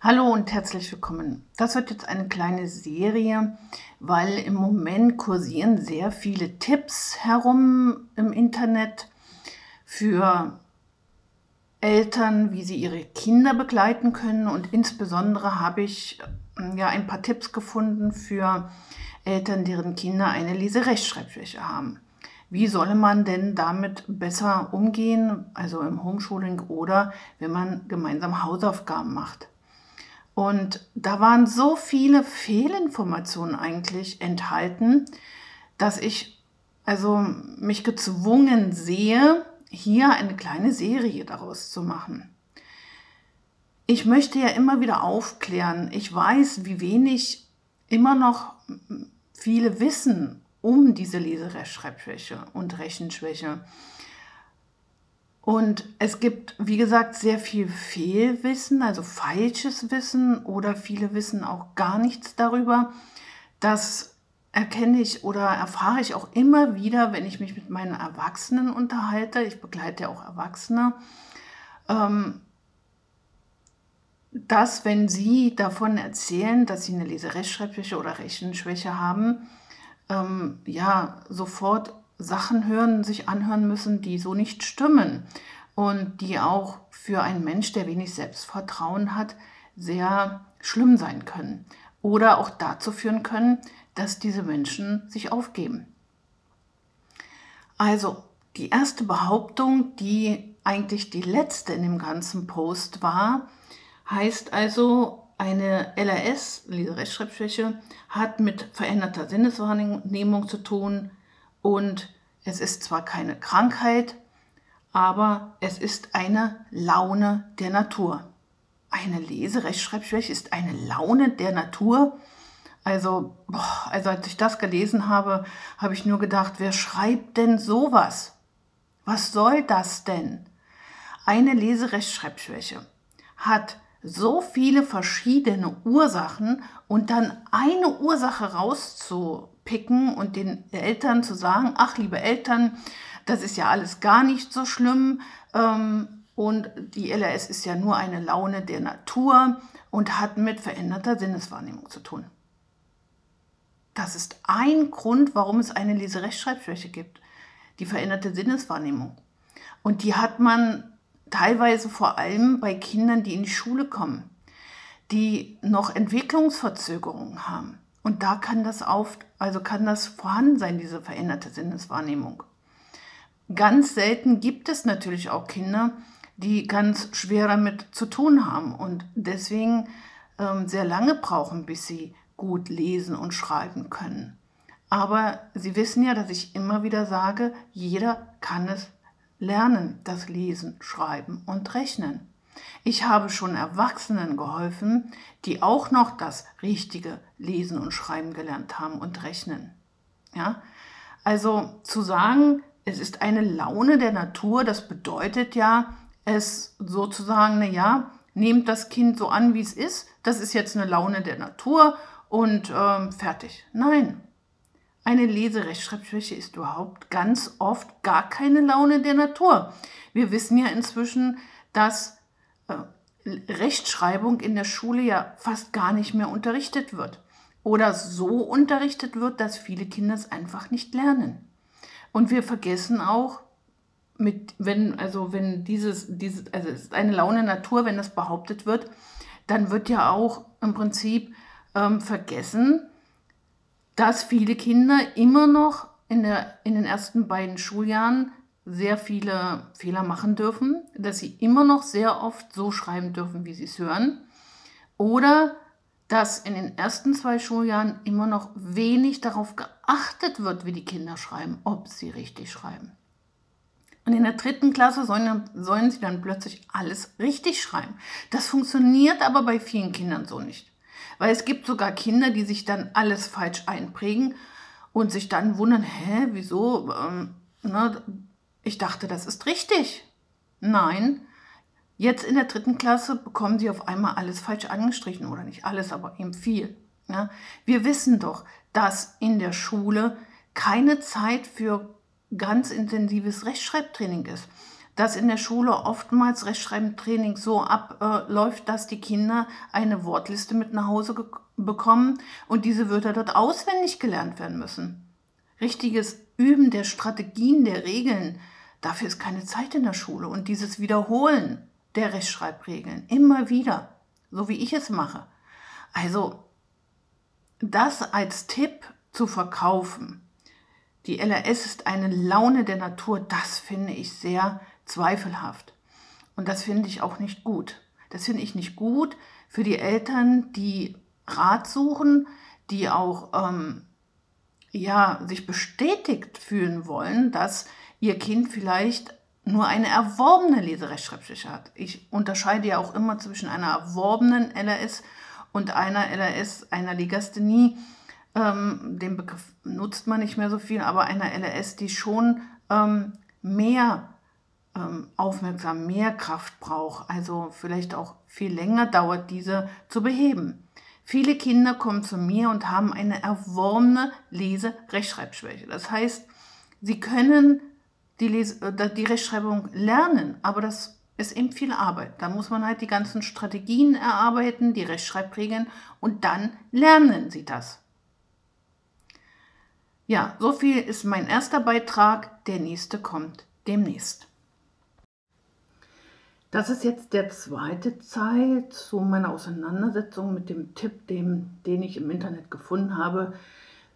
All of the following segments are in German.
Hallo und herzlich willkommen. Das wird jetzt eine kleine Serie, weil im Moment kursieren sehr viele Tipps herum im Internet für Eltern, wie sie ihre Kinder begleiten können. Und insbesondere habe ich ja ein paar Tipps gefunden für Eltern, deren Kinder eine Leserechtschreibschwäche haben. Wie solle man denn damit besser umgehen, also im Homeschooling oder wenn man gemeinsam Hausaufgaben macht? Und da waren so viele Fehlinformationen eigentlich enthalten, dass ich also mich gezwungen sehe, hier eine kleine Serie daraus zu machen. Ich möchte ja immer wieder aufklären. Ich weiß, wie wenig immer noch viele wissen um diese Leserechtschreibschwäche und Rechenschwäche. Und es gibt, wie gesagt, sehr viel Fehlwissen, also falsches Wissen oder viele wissen auch gar nichts darüber. Das erkenne ich oder erfahre ich auch immer wieder, wenn ich mich mit meinen Erwachsenen unterhalte. Ich begleite ja auch Erwachsene. Ähm, dass, wenn sie davon erzählen, dass sie eine Leserechtschreibschwäche oder Rechenschwäche haben, ähm, ja, sofort Sachen hören, sich anhören müssen, die so nicht stimmen und die auch für einen Mensch, der wenig Selbstvertrauen hat, sehr schlimm sein können oder auch dazu führen können, dass diese Menschen sich aufgeben. Also die erste Behauptung, die eigentlich die letzte in dem ganzen Post war, heißt also, eine LRS, Leserechtschreibschwäche, hat mit veränderter Sinneswahrnehmung zu tun, und es ist zwar keine Krankheit, aber es ist eine Laune der Natur. Eine Leserechtschreibschwäche ist eine Laune der Natur. Also, boah, also als ich das gelesen habe, habe ich nur gedacht, wer schreibt denn sowas? Was soll das denn? Eine Leserechtschreibschwäche hat so viele verschiedene Ursachen und dann eine Ursache rauszu picken und den Eltern zu sagen, ach liebe Eltern, das ist ja alles gar nicht so schlimm ähm, und die LRS ist ja nur eine Laune der Natur und hat mit veränderter Sinneswahrnehmung zu tun. Das ist ein Grund, warum es eine Leserechtschreibschwäche gibt, die veränderte Sinneswahrnehmung. Und die hat man teilweise vor allem bei Kindern, die in die Schule kommen, die noch Entwicklungsverzögerungen haben. Und da kann das oft, also kann das vorhanden sein, diese veränderte Sinneswahrnehmung. Ganz selten gibt es natürlich auch Kinder, die ganz schwer damit zu tun haben und deswegen ähm, sehr lange brauchen, bis sie gut lesen und schreiben können. Aber Sie wissen ja, dass ich immer wieder sage, jeder kann es lernen, das Lesen, Schreiben und Rechnen. Ich habe schon Erwachsenen geholfen, die auch noch das richtige Lesen und Schreiben gelernt haben und rechnen. Ja? Also zu sagen, es ist eine Laune der Natur, das bedeutet ja, es sozusagen, naja, nehmt das Kind so an, wie es ist, das ist jetzt eine Laune der Natur und ähm, fertig. Nein, eine Leserechtschreibschwäche ist überhaupt ganz oft gar keine Laune der Natur. Wir wissen ja inzwischen, dass Rechtschreibung in der Schule ja fast gar nicht mehr unterrichtet wird. Oder so unterrichtet wird, dass viele Kinder es einfach nicht lernen. Und wir vergessen auch, mit, wenn, also wenn dieses, dieses, also es ist eine Laune Natur, wenn das behauptet wird, dann wird ja auch im Prinzip ähm, vergessen, dass viele Kinder immer noch in, der, in den ersten beiden Schuljahren sehr viele Fehler machen dürfen, dass sie immer noch sehr oft so schreiben dürfen, wie sie es hören. Oder dass in den ersten zwei Schuljahren immer noch wenig darauf geachtet wird, wie die Kinder schreiben, ob sie richtig schreiben. Und in der dritten Klasse sollen, sollen sie dann plötzlich alles richtig schreiben. Das funktioniert aber bei vielen Kindern so nicht. Weil es gibt sogar Kinder, die sich dann alles falsch einprägen und sich dann wundern, hä, wieso? Ähm, ne, ich dachte, das ist richtig. Nein, jetzt in der dritten Klasse bekommen sie auf einmal alles falsch angestrichen oder nicht alles, aber eben viel. Ja? Wir wissen doch, dass in der Schule keine Zeit für ganz intensives Rechtschreibtraining ist. dass in der Schule oftmals Rechtschreibentraining so abläuft, dass die Kinder eine Wortliste mit nach Hause bekommen und diese Wörter dort auswendig gelernt werden müssen. Richtiges Üben der Strategien, der Regeln, dafür ist keine Zeit in der Schule. Und dieses Wiederholen der Rechtschreibregeln immer wieder, so wie ich es mache. Also das als Tipp zu verkaufen, die LRS ist eine Laune der Natur, das finde ich sehr zweifelhaft. Und das finde ich auch nicht gut. Das finde ich nicht gut für die Eltern, die Rat suchen, die auch ähm, ja, sich bestätigt fühlen wollen, dass ihr Kind vielleicht nur eine erworbene Leserechtschreibschwäche hat. Ich unterscheide ja auch immer zwischen einer erworbenen LRS und einer LRS, einer Legasthenie. Ähm, den Begriff nutzt man nicht mehr so viel, aber einer LRS, die schon ähm, mehr ähm, aufmerksam mehr Kraft braucht, also vielleicht auch viel länger dauert, diese zu beheben. Viele Kinder kommen zu mir und haben eine erworbene Lese-Rechtschreibschwäche. Das heißt, sie können die, Lese, äh, die Rechtschreibung lernen, aber das ist eben viel Arbeit. Da muss man halt die ganzen Strategien erarbeiten, die Rechtschreibregeln und dann lernen sie das. Ja, so viel ist mein erster Beitrag. Der nächste kommt demnächst. Das ist jetzt der zweite Teil zu meiner Auseinandersetzung mit dem Tipp, dem, den ich im Internet gefunden habe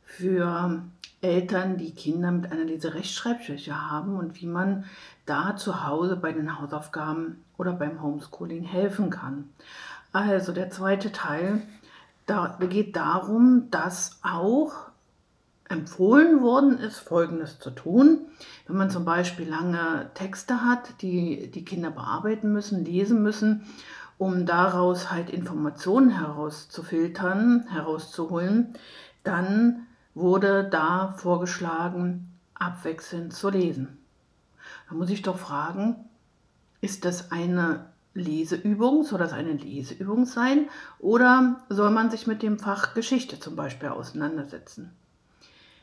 für Eltern, die Kinder mit einer Leserechtschreibschwäche haben und wie man da zu Hause bei den Hausaufgaben oder beim Homeschooling helfen kann. Also der zweite Teil da geht darum, dass auch empfohlen worden ist, Folgendes zu tun. Wenn man zum Beispiel lange Texte hat, die die Kinder bearbeiten müssen, lesen müssen, um daraus halt Informationen herauszufiltern, herauszuholen, dann wurde da vorgeschlagen, abwechselnd zu lesen. Da muss ich doch fragen, ist das eine Leseübung, soll das eine Leseübung sein oder soll man sich mit dem Fach Geschichte zum Beispiel auseinandersetzen?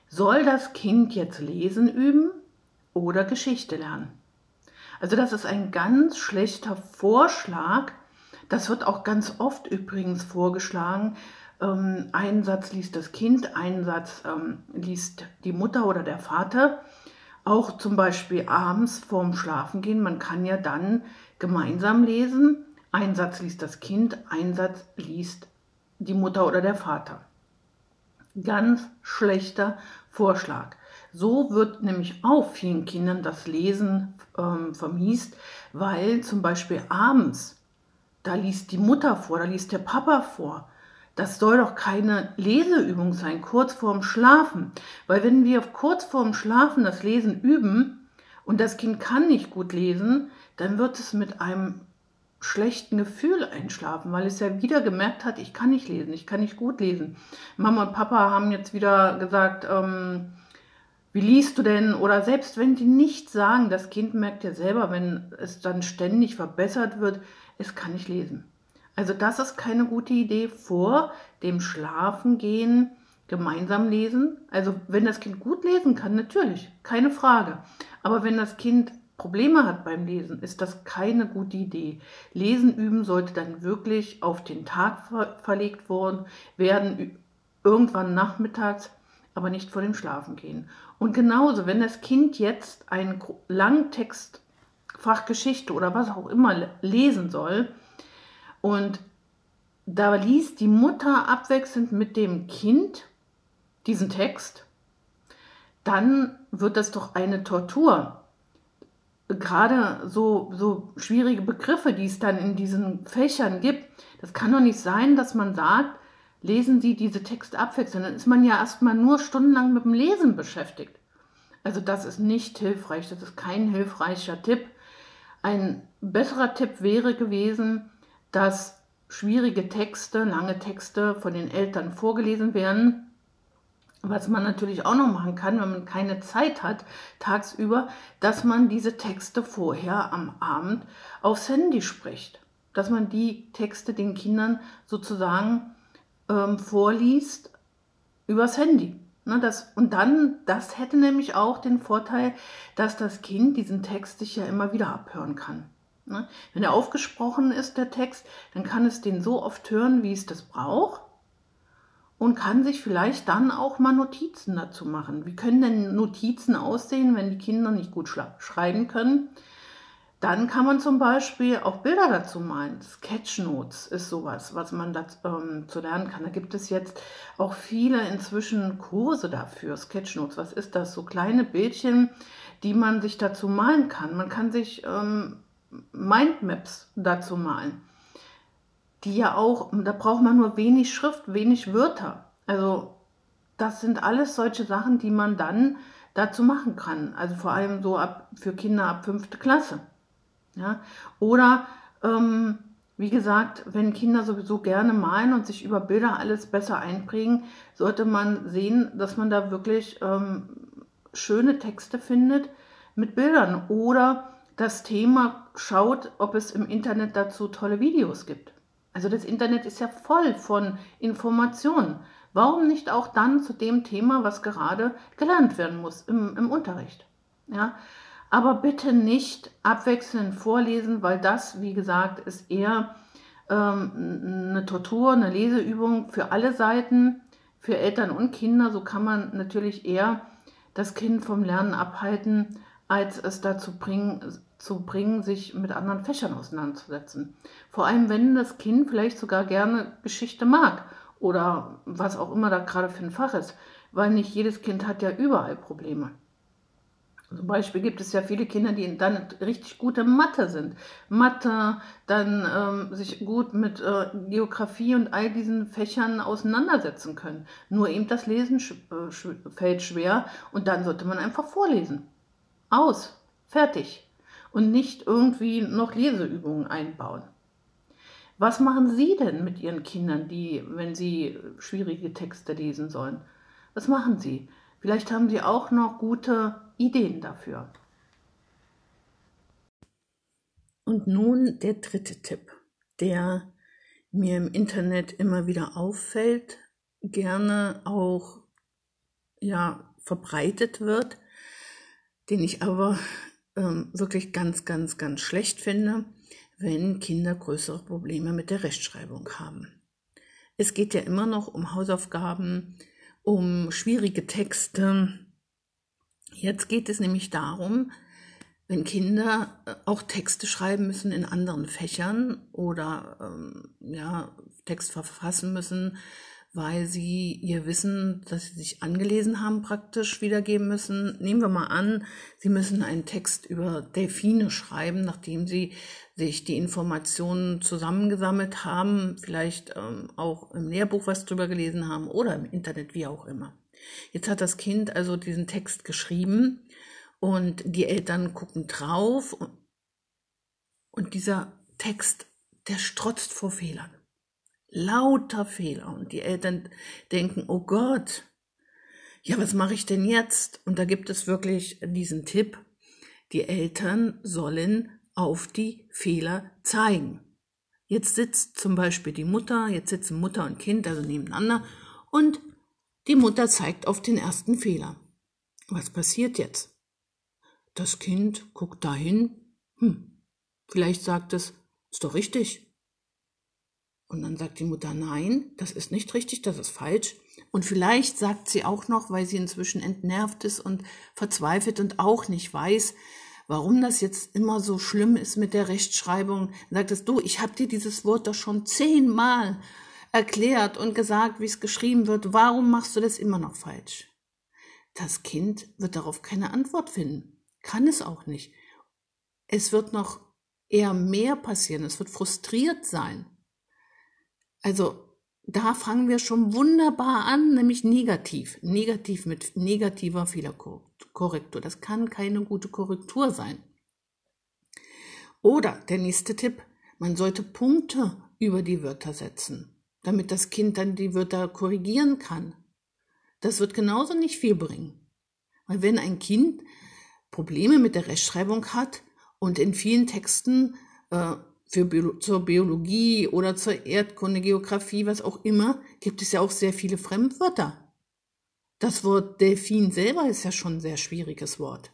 Soll das Kind jetzt lesen üben oder Geschichte lernen? Also das ist ein ganz schlechter Vorschlag. Das wird auch ganz oft übrigens vorgeschlagen. Ähm, einen Satz liest das Kind, einen Satz ähm, liest die Mutter oder der Vater. Auch zum Beispiel abends vorm Schlafengehen. Man kann ja dann gemeinsam lesen. Ein Satz liest das Kind, ein Satz liest die Mutter oder der Vater. Ganz schlechter Vorschlag. So wird nämlich auch vielen Kindern das Lesen ähm, vermiest, weil zum Beispiel abends, da liest die Mutter vor, da liest der Papa vor. Das soll doch keine Leseübung sein, kurz vorm Schlafen. Weil wenn wir kurz vorm Schlafen das Lesen üben und das Kind kann nicht gut lesen, dann wird es mit einem schlechten Gefühl einschlafen, weil es ja wieder gemerkt hat, ich kann nicht lesen, ich kann nicht gut lesen. Mama und Papa haben jetzt wieder gesagt, ähm, wie liest du denn? Oder selbst wenn die nicht sagen, das Kind merkt ja selber, wenn es dann ständig verbessert wird, es kann nicht lesen. Also das ist keine gute Idee vor dem Schlafengehen gemeinsam lesen. Also wenn das Kind gut lesen kann, natürlich, keine Frage. Aber wenn das Kind Probleme hat beim Lesen, ist das keine gute Idee. Lesen üben sollte dann wirklich auf den Tag ver verlegt worden, werden, irgendwann nachmittags, aber nicht vor dem Schlafengehen. Und genauso, wenn das Kind jetzt einen Langtext, Fachgeschichte oder was auch immer lesen soll und da liest die Mutter abwechselnd mit dem Kind diesen Text, dann wird das doch eine Tortur gerade so, so schwierige Begriffe, die es dann in diesen Fächern gibt, das kann doch nicht sein, dass man sagt, lesen Sie diese Texte abwechselnd. Dann ist man ja erstmal nur stundenlang mit dem Lesen beschäftigt. Also das ist nicht hilfreich, das ist kein hilfreicher Tipp. Ein besserer Tipp wäre gewesen, dass schwierige Texte, lange Texte von den Eltern vorgelesen werden was man natürlich auch noch machen kann, wenn man keine Zeit hat tagsüber, dass man diese Texte vorher am Abend aufs Handy spricht. Dass man die Texte den Kindern sozusagen ähm, vorliest übers Handy. Ne, das, und dann, das hätte nämlich auch den Vorteil, dass das Kind diesen Text sich ja immer wieder abhören kann. Ne? Wenn er aufgesprochen ist, der Text, dann kann es den so oft hören, wie es das braucht und kann sich vielleicht dann auch mal Notizen dazu machen. Wie können denn Notizen aussehen, wenn die Kinder nicht gut schreiben können? Dann kann man zum Beispiel auch Bilder dazu malen. Sketchnotes ist sowas, was man dazu, ähm, zu lernen kann. Da gibt es jetzt auch viele inzwischen Kurse dafür. Sketchnotes, was ist das? So kleine Bildchen, die man sich dazu malen kann. Man kann sich ähm, Mindmaps dazu malen die ja auch, da braucht man nur wenig Schrift, wenig Wörter. Also das sind alles solche Sachen, die man dann dazu machen kann. Also vor allem so ab, für Kinder ab fünfte Klasse. Ja? Oder ähm, wie gesagt, wenn Kinder sowieso gerne malen und sich über Bilder alles besser einprägen, sollte man sehen, dass man da wirklich ähm, schöne Texte findet mit Bildern. Oder das Thema schaut, ob es im Internet dazu tolle Videos gibt. Also das Internet ist ja voll von Informationen. Warum nicht auch dann zu dem Thema, was gerade gelernt werden muss im, im Unterricht? Ja? Aber bitte nicht abwechselnd vorlesen, weil das, wie gesagt, ist eher ähm, eine Tortur, eine Leseübung für alle Seiten, für Eltern und Kinder. So kann man natürlich eher das Kind vom Lernen abhalten, als es dazu bringen, zu bringen, sich mit anderen Fächern auseinanderzusetzen. Vor allem, wenn das Kind vielleicht sogar gerne Geschichte mag oder was auch immer da gerade für ein Fach ist, weil nicht jedes Kind hat ja überall Probleme. Zum Beispiel gibt es ja viele Kinder, die dann richtig gute Mathe sind. Mathe, dann ähm, sich gut mit äh, Geografie und all diesen Fächern auseinandersetzen können. Nur eben das Lesen sch äh, fällt schwer und dann sollte man einfach vorlesen. Aus, fertig und nicht irgendwie noch Leseübungen einbauen. Was machen Sie denn mit Ihren Kindern, die, wenn sie schwierige Texte lesen sollen? Was machen Sie? Vielleicht haben Sie auch noch gute Ideen dafür. Und nun der dritte Tipp, der mir im Internet immer wieder auffällt, gerne auch ja, verbreitet wird, den ich aber ähm, wirklich ganz, ganz, ganz schlecht finde, wenn Kinder größere Probleme mit der Rechtschreibung haben. Es geht ja immer noch um Hausaufgaben, um schwierige Texte. Jetzt geht es nämlich darum, wenn Kinder äh, auch Texte schreiben müssen in anderen Fächern oder ähm, ja, Text verfassen müssen, weil sie ihr Wissen, das sie sich angelesen haben, praktisch wiedergeben müssen. Nehmen wir mal an, sie müssen einen Text über Delfine schreiben, nachdem sie sich die Informationen zusammengesammelt haben, vielleicht ähm, auch im Lehrbuch was drüber gelesen haben oder im Internet, wie auch immer. Jetzt hat das Kind also diesen Text geschrieben und die Eltern gucken drauf und, und dieser Text, der strotzt vor Fehlern lauter Fehler. Und die Eltern denken, oh Gott, ja, was mache ich denn jetzt? Und da gibt es wirklich diesen Tipp, die Eltern sollen auf die Fehler zeigen. Jetzt sitzt zum Beispiel die Mutter, jetzt sitzen Mutter und Kind also nebeneinander und die Mutter zeigt auf den ersten Fehler. Was passiert jetzt? Das Kind guckt dahin, hm, vielleicht sagt es, ist doch richtig. Und dann sagt die Mutter, nein, das ist nicht richtig, das ist falsch. Und vielleicht sagt sie auch noch, weil sie inzwischen entnervt ist und verzweifelt und auch nicht weiß, warum das jetzt immer so schlimm ist mit der Rechtschreibung, sagt es, du, ich habe dir dieses Wort doch schon zehnmal erklärt und gesagt, wie es geschrieben wird. Warum machst du das immer noch falsch? Das Kind wird darauf keine Antwort finden. Kann es auch nicht. Es wird noch eher mehr passieren. Es wird frustriert sein. Also da fangen wir schon wunderbar an, nämlich negativ. Negativ mit negativer Fehlerkorrektur. Das kann keine gute Korrektur sein. Oder der nächste Tipp, man sollte Punkte über die Wörter setzen, damit das Kind dann die Wörter korrigieren kann. Das wird genauso nicht viel bringen. Weil wenn ein Kind Probleme mit der Rechtschreibung hat und in vielen Texten äh, für Bio zur Biologie oder zur Erdkunde, Geografie, was auch immer, gibt es ja auch sehr viele Fremdwörter. Das Wort Delfin selber ist ja schon ein sehr schwieriges Wort.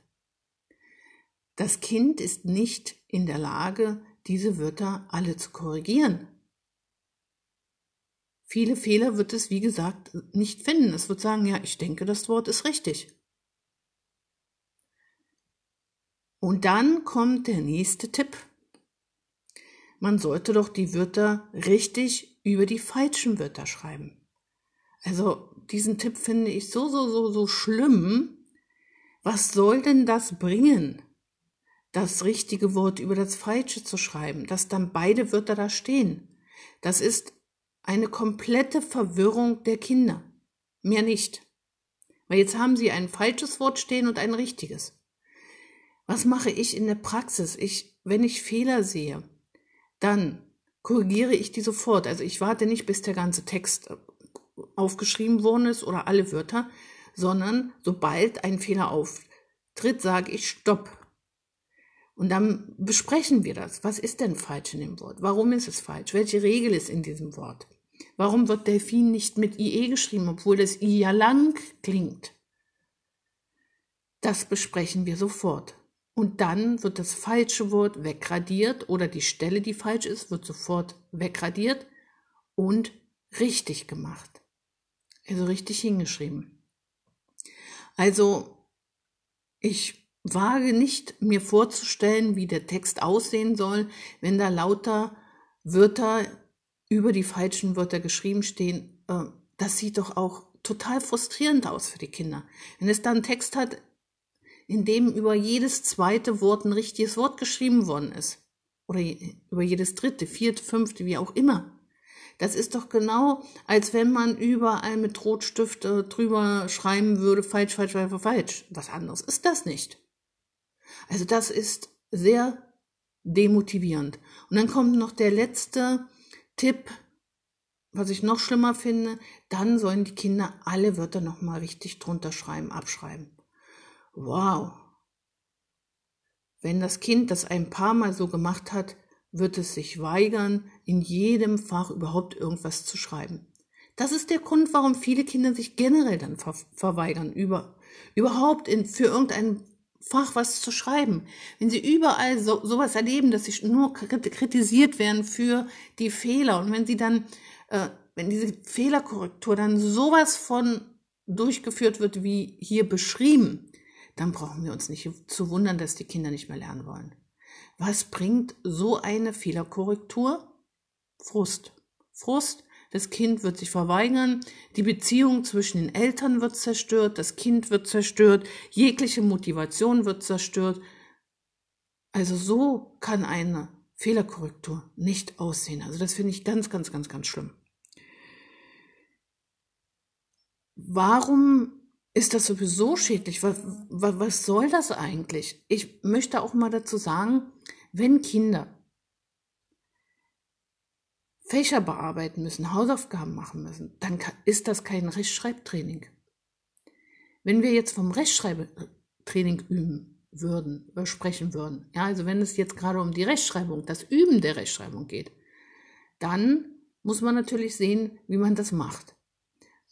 Das Kind ist nicht in der Lage, diese Wörter alle zu korrigieren. Viele Fehler wird es, wie gesagt, nicht finden. Es wird sagen, ja, ich denke, das Wort ist richtig. Und dann kommt der nächste Tipp. Man sollte doch die Wörter richtig über die falschen Wörter schreiben. Also diesen Tipp finde ich so, so, so, so schlimm. Was soll denn das bringen? Das richtige Wort über das falsche zu schreiben, dass dann beide Wörter da stehen. Das ist eine komplette Verwirrung der Kinder. Mehr nicht. Weil jetzt haben sie ein falsches Wort stehen und ein richtiges. Was mache ich in der Praxis? Ich, wenn ich Fehler sehe, dann korrigiere ich die sofort. Also ich warte nicht, bis der ganze Text äh, aufgeschrieben worden ist oder alle Wörter, sondern sobald ein Fehler auftritt, sage ich Stopp. Und dann besprechen wir das. Was ist denn falsch in dem Wort? Warum ist es falsch? Welche Regel ist in diesem Wort? Warum wird Delfin nicht mit IE geschrieben, obwohl das I ja lang klingt? Das besprechen wir sofort. Und dann wird das falsche Wort wegradiert oder die Stelle, die falsch ist, wird sofort wegradiert und richtig gemacht. Also richtig hingeschrieben. Also ich wage nicht mir vorzustellen, wie der Text aussehen soll, wenn da lauter Wörter über die falschen Wörter geschrieben stehen. Äh, das sieht doch auch total frustrierend aus für die Kinder. Wenn es da einen Text hat, in dem über jedes zweite Wort ein richtiges Wort geschrieben worden ist. Oder über jedes dritte, vierte, fünfte, wie auch immer. Das ist doch genau, als wenn man überall mit Rotstift äh, drüber schreiben würde, falsch, falsch, falsch, falsch. Was anderes ist das nicht. Also das ist sehr demotivierend. Und dann kommt noch der letzte Tipp, was ich noch schlimmer finde, dann sollen die Kinder alle Wörter nochmal richtig drunter schreiben, abschreiben. Wow. Wenn das Kind das ein paar Mal so gemacht hat, wird es sich weigern, in jedem Fach überhaupt irgendwas zu schreiben. Das ist der Grund, warum viele Kinder sich generell dann ver verweigern, über, überhaupt in, für irgendein Fach was zu schreiben. Wenn sie überall so, sowas erleben, dass sie nur kritisiert werden für die Fehler und wenn sie dann, äh, wenn diese Fehlerkorrektur dann sowas von durchgeführt wird, wie hier beschrieben, dann brauchen wir uns nicht zu wundern, dass die Kinder nicht mehr lernen wollen. Was bringt so eine Fehlerkorrektur? Frust. Frust, das Kind wird sich verweigern, die Beziehung zwischen den Eltern wird zerstört, das Kind wird zerstört, jegliche Motivation wird zerstört. Also so kann eine Fehlerkorrektur nicht aussehen. Also das finde ich ganz, ganz, ganz, ganz schlimm. Warum ist das sowieso schädlich? Was, was soll das eigentlich? Ich möchte auch mal dazu sagen, wenn Kinder Fächer bearbeiten müssen, Hausaufgaben machen müssen, dann ist das kein Rechtschreibtraining. Wenn wir jetzt vom Rechtschreibtraining üben würden, äh, sprechen würden, ja, also wenn es jetzt gerade um die Rechtschreibung, das Üben der Rechtschreibung geht, dann muss man natürlich sehen, wie man das macht.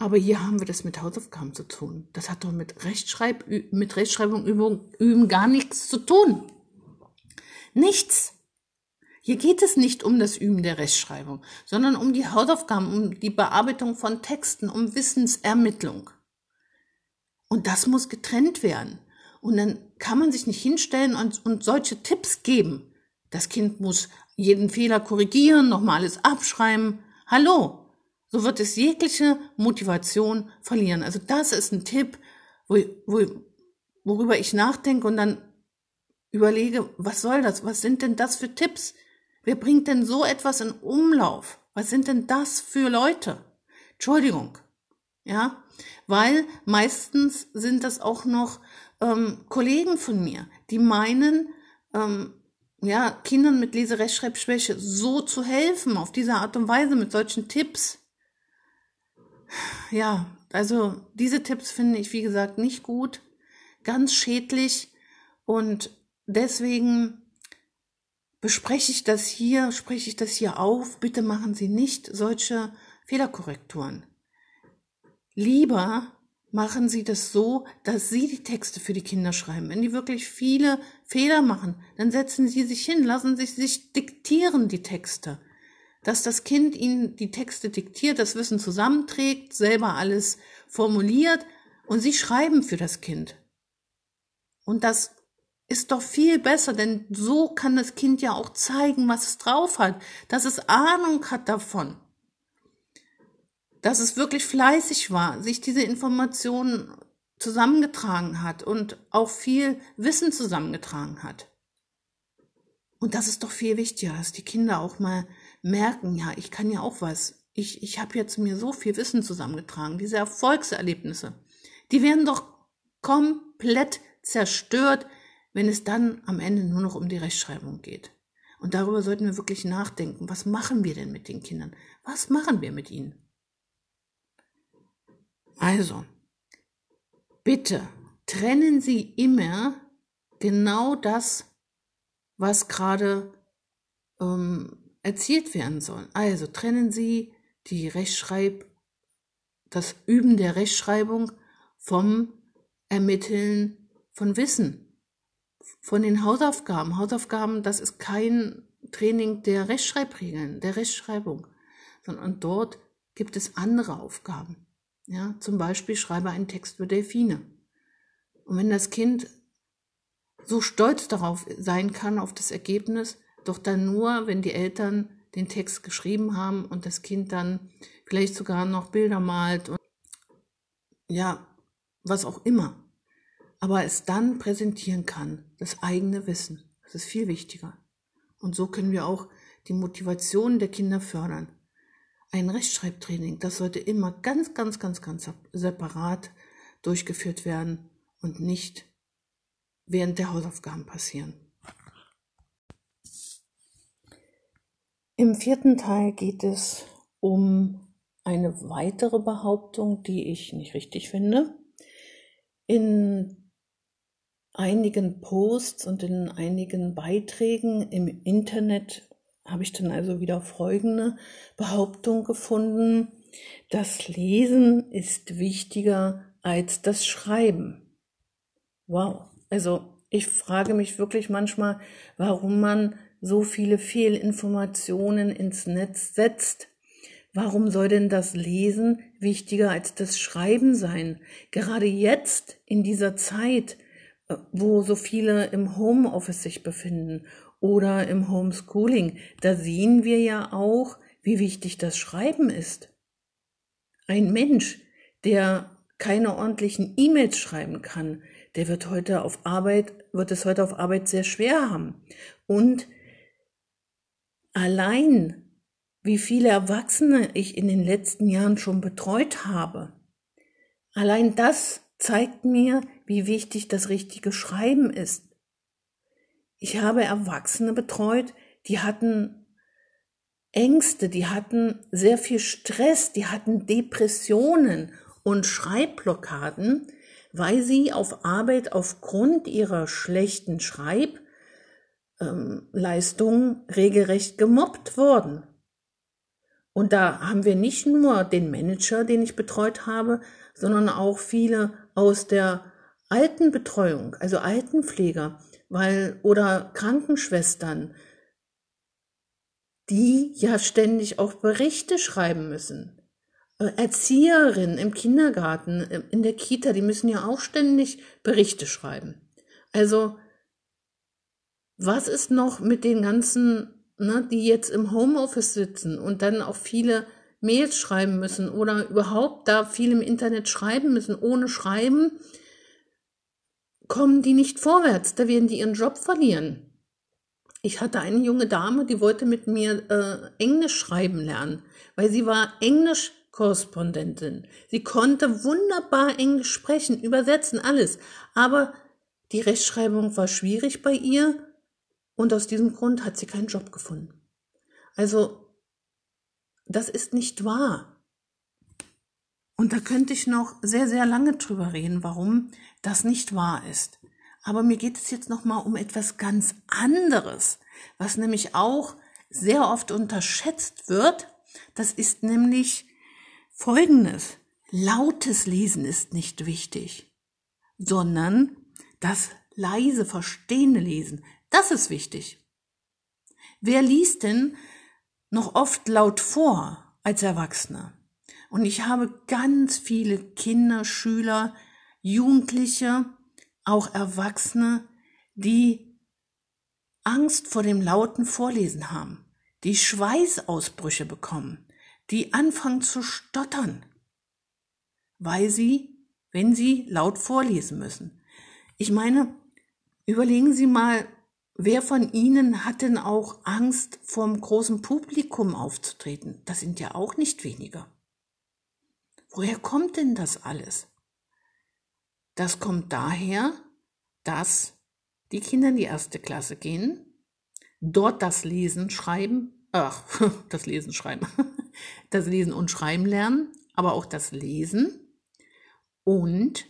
Aber hier haben wir das mit Hausaufgaben zu tun. Das hat doch mit, Rechtschreib, mit Rechtschreibung üben, üben gar nichts zu tun. Nichts. Hier geht es nicht um das Üben der Rechtschreibung, sondern um die Hausaufgaben, um die Bearbeitung von Texten, um Wissensermittlung. Und das muss getrennt werden. Und dann kann man sich nicht hinstellen und, und solche Tipps geben. Das Kind muss jeden Fehler korrigieren, nochmal alles abschreiben. Hallo, so wird es jegliche Motivation verlieren. Also das ist ein Tipp, wo, wo, worüber ich nachdenke und dann überlege, was soll das? Was sind denn das für Tipps? Wer bringt denn so etwas in Umlauf? Was sind denn das für Leute? Entschuldigung. Ja, weil meistens sind das auch noch ähm, Kollegen von mir, die meinen, ähm, ja, Kindern mit Leserechtschreibschwäche so zu helfen, auf diese Art und Weise mit solchen Tipps ja, also diese Tipps finde ich, wie gesagt, nicht gut, ganz schädlich und deswegen bespreche ich das hier, spreche ich das hier auf. Bitte machen Sie nicht solche Fehlerkorrekturen. Lieber machen Sie das so, dass Sie die Texte für die Kinder schreiben. Wenn die wirklich viele Fehler machen, dann setzen Sie sich hin, lassen Sie sich diktieren die Texte. Dass das Kind Ihnen die Texte diktiert, das Wissen zusammenträgt, selber alles formuliert und Sie schreiben für das Kind. Und das ist doch viel besser, denn so kann das Kind ja auch zeigen, was es drauf hat, dass es Ahnung hat davon dass es wirklich fleißig war, sich diese Informationen zusammengetragen hat und auch viel Wissen zusammengetragen hat. Und das ist doch viel wichtiger, dass die Kinder auch mal merken, ja, ich kann ja auch was. Ich, ich habe jetzt mir so viel Wissen zusammengetragen. Diese Erfolgserlebnisse, die werden doch komplett zerstört, wenn es dann am Ende nur noch um die Rechtschreibung geht. Und darüber sollten wir wirklich nachdenken. Was machen wir denn mit den Kindern? Was machen wir mit ihnen? Also, bitte trennen Sie immer genau das, was gerade ähm, erzielt werden soll. Also trennen Sie die Rechtschreib, das Üben der Rechtschreibung vom Ermitteln von Wissen, von den Hausaufgaben. Hausaufgaben, das ist kein Training der Rechtschreibregeln, der Rechtschreibung, sondern dort gibt es andere Aufgaben. Ja, zum Beispiel schreibe einen Text für Delfine. Und wenn das Kind so stolz darauf sein kann, auf das Ergebnis, doch dann nur, wenn die Eltern den Text geschrieben haben und das Kind dann vielleicht sogar noch Bilder malt und ja, was auch immer. Aber es dann präsentieren kann, das eigene Wissen. Das ist viel wichtiger. Und so können wir auch die Motivation der Kinder fördern ein Rechtschreibtraining, das sollte immer ganz, ganz, ganz, ganz separat durchgeführt werden und nicht während der Hausaufgaben passieren. Im vierten Teil geht es um eine weitere Behauptung, die ich nicht richtig finde. In einigen Posts und in einigen Beiträgen im Internet habe ich dann also wieder folgende Behauptung gefunden. Das Lesen ist wichtiger als das Schreiben. Wow. Also ich frage mich wirklich manchmal, warum man so viele Fehlinformationen ins Netz setzt. Warum soll denn das Lesen wichtiger als das Schreiben sein? Gerade jetzt in dieser Zeit, äh, wo so viele im Homeoffice sich befinden oder im Homeschooling, da sehen wir ja auch, wie wichtig das Schreiben ist. Ein Mensch, der keine ordentlichen E-Mails schreiben kann, der wird heute auf Arbeit, wird es heute auf Arbeit sehr schwer haben. Und allein, wie viele Erwachsene ich in den letzten Jahren schon betreut habe, allein das zeigt mir, wie wichtig das richtige Schreiben ist. Ich habe Erwachsene betreut, die hatten Ängste, die hatten sehr viel Stress, die hatten Depressionen und Schreibblockaden, weil sie auf Arbeit aufgrund ihrer schlechten Schreibleistungen ähm, regelrecht gemobbt wurden. Und da haben wir nicht nur den Manager, den ich betreut habe, sondern auch viele aus der Altenbetreuung, also Altenpfleger, weil oder Krankenschwestern, die ja ständig auch Berichte schreiben müssen. Äh, Erzieherinnen im Kindergarten, äh, in der Kita, die müssen ja auch ständig Berichte schreiben. Also, was ist noch mit den ganzen, ne, die jetzt im Homeoffice sitzen und dann auch viele Mails schreiben müssen oder überhaupt da viel im Internet schreiben müssen, ohne Schreiben kommen die nicht vorwärts, da werden die ihren Job verlieren. Ich hatte eine junge Dame, die wollte mit mir äh, Englisch schreiben lernen, weil sie war Englischkorrespondentin. Sie konnte wunderbar Englisch sprechen, übersetzen, alles. Aber die Rechtschreibung war schwierig bei ihr und aus diesem Grund hat sie keinen Job gefunden. Also, das ist nicht wahr. Und da könnte ich noch sehr, sehr lange drüber reden, warum das nicht wahr ist. Aber mir geht es jetzt nochmal um etwas ganz anderes, was nämlich auch sehr oft unterschätzt wird. Das ist nämlich Folgendes. lautes Lesen ist nicht wichtig, sondern das leise verstehende Lesen, das ist wichtig. Wer liest denn noch oft laut vor als Erwachsener? Und ich habe ganz viele Kinder, Schüler, Jugendliche, auch Erwachsene, die Angst vor dem lauten Vorlesen haben, die Schweißausbrüche bekommen, die anfangen zu stottern, weil sie, wenn sie laut vorlesen müssen. Ich meine, überlegen Sie mal, wer von Ihnen hat denn auch Angst, vorm großen Publikum aufzutreten? Das sind ja auch nicht weniger. Woher kommt denn das alles? Das kommt daher, dass die Kinder in die erste Klasse gehen, dort das Lesen, Schreiben, ach, das Lesen, Schreiben, das Lesen und Schreiben lernen, aber auch das Lesen und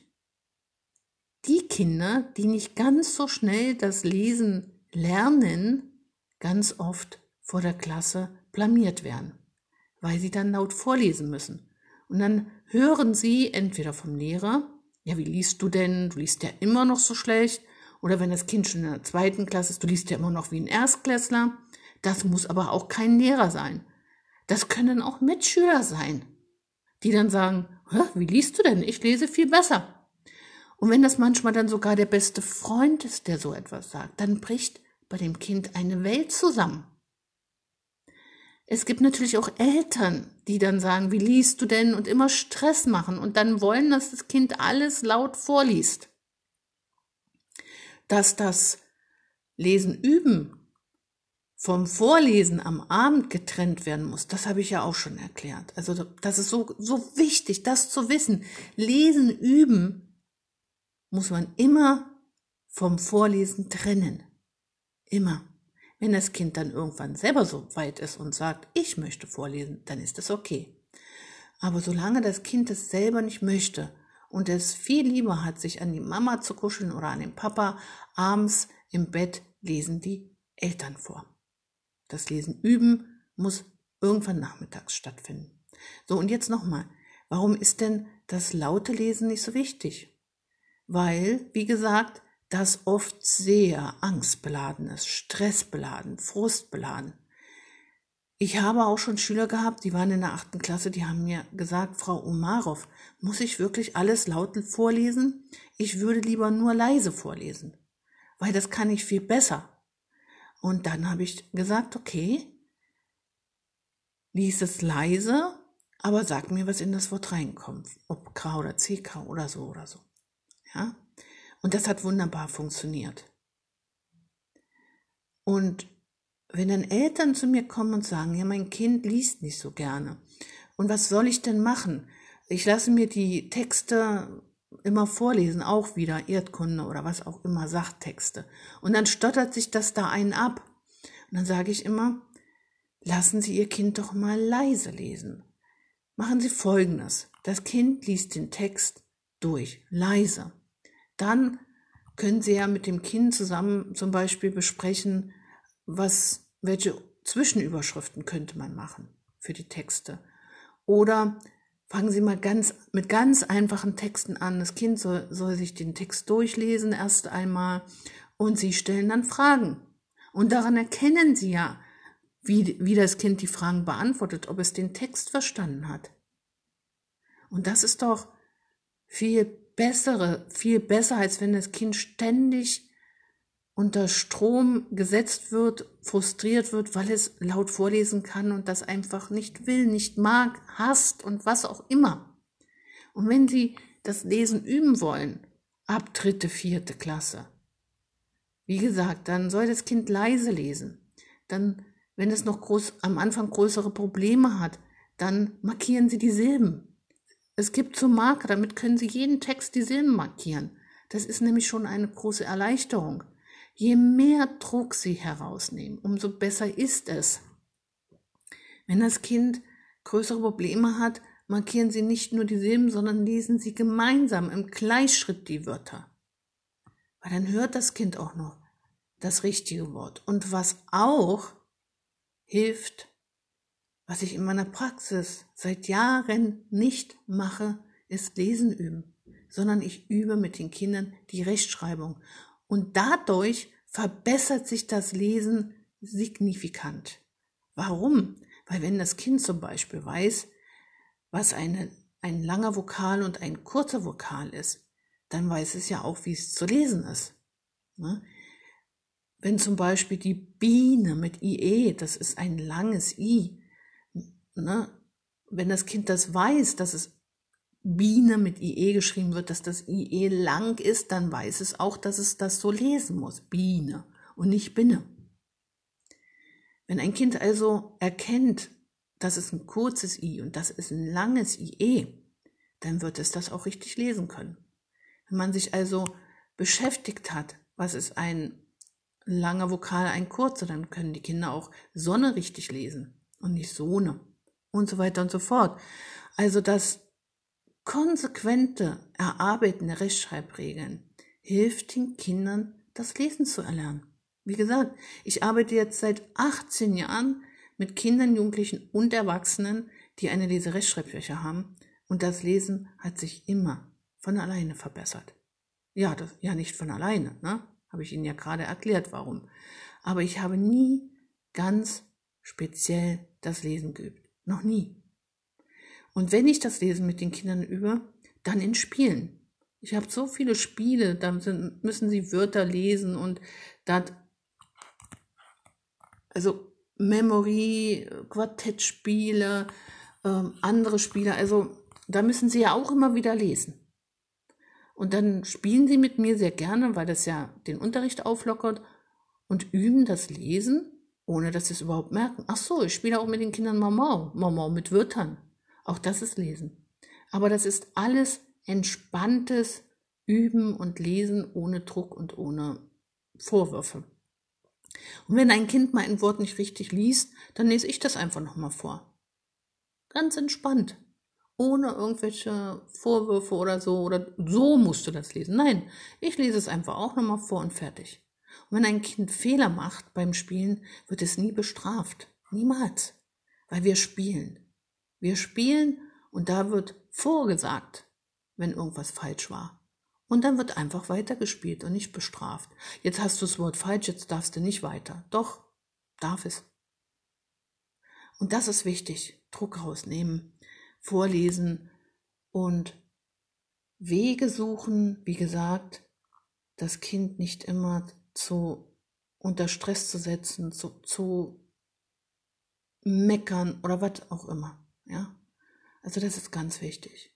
die Kinder, die nicht ganz so schnell das Lesen lernen, ganz oft vor der Klasse blamiert werden, weil sie dann laut vorlesen müssen. Und dann hören sie entweder vom Lehrer, ja, wie liest du denn? Du liest ja immer noch so schlecht. Oder wenn das Kind schon in der zweiten Klasse ist, du liest ja immer noch wie ein Erstklässler. Das muss aber auch kein Lehrer sein. Das können auch Mitschüler sein, die dann sagen, wie liest du denn? Ich lese viel besser. Und wenn das manchmal dann sogar der beste Freund ist, der so etwas sagt, dann bricht bei dem Kind eine Welt zusammen. Es gibt natürlich auch Eltern, die dann sagen, wie liest du denn und immer Stress machen und dann wollen, dass das Kind alles laut vorliest. Dass das Lesen üben vom Vorlesen am Abend getrennt werden muss, das habe ich ja auch schon erklärt. Also das ist so, so wichtig, das zu wissen. Lesen üben muss man immer vom Vorlesen trennen. Immer. Wenn das Kind dann irgendwann selber so weit ist und sagt, ich möchte vorlesen, dann ist das okay. Aber solange das Kind es selber nicht möchte und es viel lieber hat, sich an die Mama zu kuscheln oder an den Papa, abends im Bett lesen die Eltern vor. Das Lesen üben muss irgendwann nachmittags stattfinden. So, und jetzt nochmal. Warum ist denn das laute Lesen nicht so wichtig? Weil, wie gesagt, das oft sehr angstbeladen ist, stressbeladen, frustbeladen. Ich habe auch schon Schüler gehabt, die waren in der achten Klasse, die haben mir gesagt, Frau Umarov, muss ich wirklich alles laut vorlesen? Ich würde lieber nur leise vorlesen, weil das kann ich viel besser. Und dann habe ich gesagt, okay, lies es leise, aber sag mir, was in das Wort reinkommt, ob K oder CK oder so oder so. Ja? Und das hat wunderbar funktioniert. Und wenn dann Eltern zu mir kommen und sagen, ja, mein Kind liest nicht so gerne. Und was soll ich denn machen? Ich lasse mir die Texte immer vorlesen, auch wieder Erdkunde oder was auch immer, Sachtexte. Und dann stottert sich das da einen ab. Und dann sage ich immer, lassen Sie Ihr Kind doch mal leise lesen. Machen Sie Folgendes. Das Kind liest den Text durch, leise dann können Sie ja mit dem Kind zusammen zum Beispiel besprechen, was, welche Zwischenüberschriften könnte man machen für die Texte. Oder fangen Sie mal ganz, mit ganz einfachen Texten an. Das Kind soll, soll sich den Text durchlesen erst einmal und Sie stellen dann Fragen. Und daran erkennen Sie ja, wie, wie das Kind die Fragen beantwortet, ob es den Text verstanden hat. Und das ist doch viel bessere, viel besser, als wenn das Kind ständig unter Strom gesetzt wird, frustriert wird, weil es laut vorlesen kann und das einfach nicht will, nicht mag, hasst und was auch immer. Und wenn Sie das Lesen üben wollen, ab dritte, vierte Klasse, wie gesagt, dann soll das Kind leise lesen. Dann, wenn es noch groß, am Anfang größere Probleme hat, dann markieren Sie die Silben. Es gibt so Marker, damit können Sie jeden Text die Silben markieren. Das ist nämlich schon eine große Erleichterung. Je mehr Druck Sie herausnehmen, umso besser ist es. Wenn das Kind größere Probleme hat, markieren Sie nicht nur die Silben, sondern lesen Sie gemeinsam im Gleichschritt die Wörter. Weil dann hört das Kind auch noch das richtige Wort. Und was auch hilft, was ich in meiner Praxis seit Jahren nicht mache, ist Lesen üben, sondern ich übe mit den Kindern die Rechtschreibung. Und dadurch verbessert sich das Lesen signifikant. Warum? Weil wenn das Kind zum Beispiel weiß, was eine, ein langer Vokal und ein kurzer Vokal ist, dann weiß es ja auch, wie es zu lesen ist. Ne? Wenn zum Beispiel die Biene mit IE, das ist ein langes I, ne? wenn das Kind das weiß, dass es Biene mit IE geschrieben wird, dass das IE lang ist, dann weiß es auch, dass es das so lesen muss. Biene und nicht Binne. Wenn ein Kind also erkennt, das ist ein kurzes I und das ist ein langes IE, dann wird es das auch richtig lesen können. Wenn man sich also beschäftigt hat, was ist ein langer Vokal, ein kurzer, dann können die Kinder auch Sonne richtig lesen und nicht Sohne und so weiter und so fort. Also das konsequente Erarbeiten der Rechtschreibregeln hilft den Kindern, das Lesen zu erlernen. Wie gesagt, ich arbeite jetzt seit 18 Jahren mit Kindern, Jugendlichen und Erwachsenen, die eine Leserechtschreibschwäche haben. Und das Lesen hat sich immer von alleine verbessert. Ja, das, ja nicht von alleine, ne? Habe ich Ihnen ja gerade erklärt, warum. Aber ich habe nie ganz speziell das Lesen geübt. Noch nie. Und wenn ich das Lesen mit den Kindern übe, dann in Spielen. Ich habe so viele Spiele, da müssen sie Wörter lesen und da also Memory, Quartettspiele, äh, andere Spiele, also da müssen sie ja auch immer wieder lesen. Und dann spielen sie mit mir sehr gerne, weil das ja den Unterricht auflockert und üben das Lesen, ohne dass sie es überhaupt merken. Ach so, ich spiele auch mit den Kindern Mamau, Mamau mit Wörtern. Auch das ist Lesen. Aber das ist alles entspanntes Üben und Lesen ohne Druck und ohne Vorwürfe. Und wenn ein Kind mal ein Wort nicht richtig liest, dann lese ich das einfach nochmal vor. Ganz entspannt. Ohne irgendwelche Vorwürfe oder so, oder so musst du das lesen. Nein, ich lese es einfach auch nochmal vor und fertig. Wenn ein Kind Fehler macht beim Spielen, wird es nie bestraft. Niemals. Weil wir spielen. Wir spielen und da wird vorgesagt, wenn irgendwas falsch war. Und dann wird einfach weitergespielt und nicht bestraft. Jetzt hast du das Wort falsch, jetzt darfst du nicht weiter. Doch, darf es. Und das ist wichtig. Druck rausnehmen, vorlesen und Wege suchen, wie gesagt, das Kind nicht immer zu unter Stress zu setzen, zu, zu meckern oder was auch immer. Ja, also das ist ganz wichtig.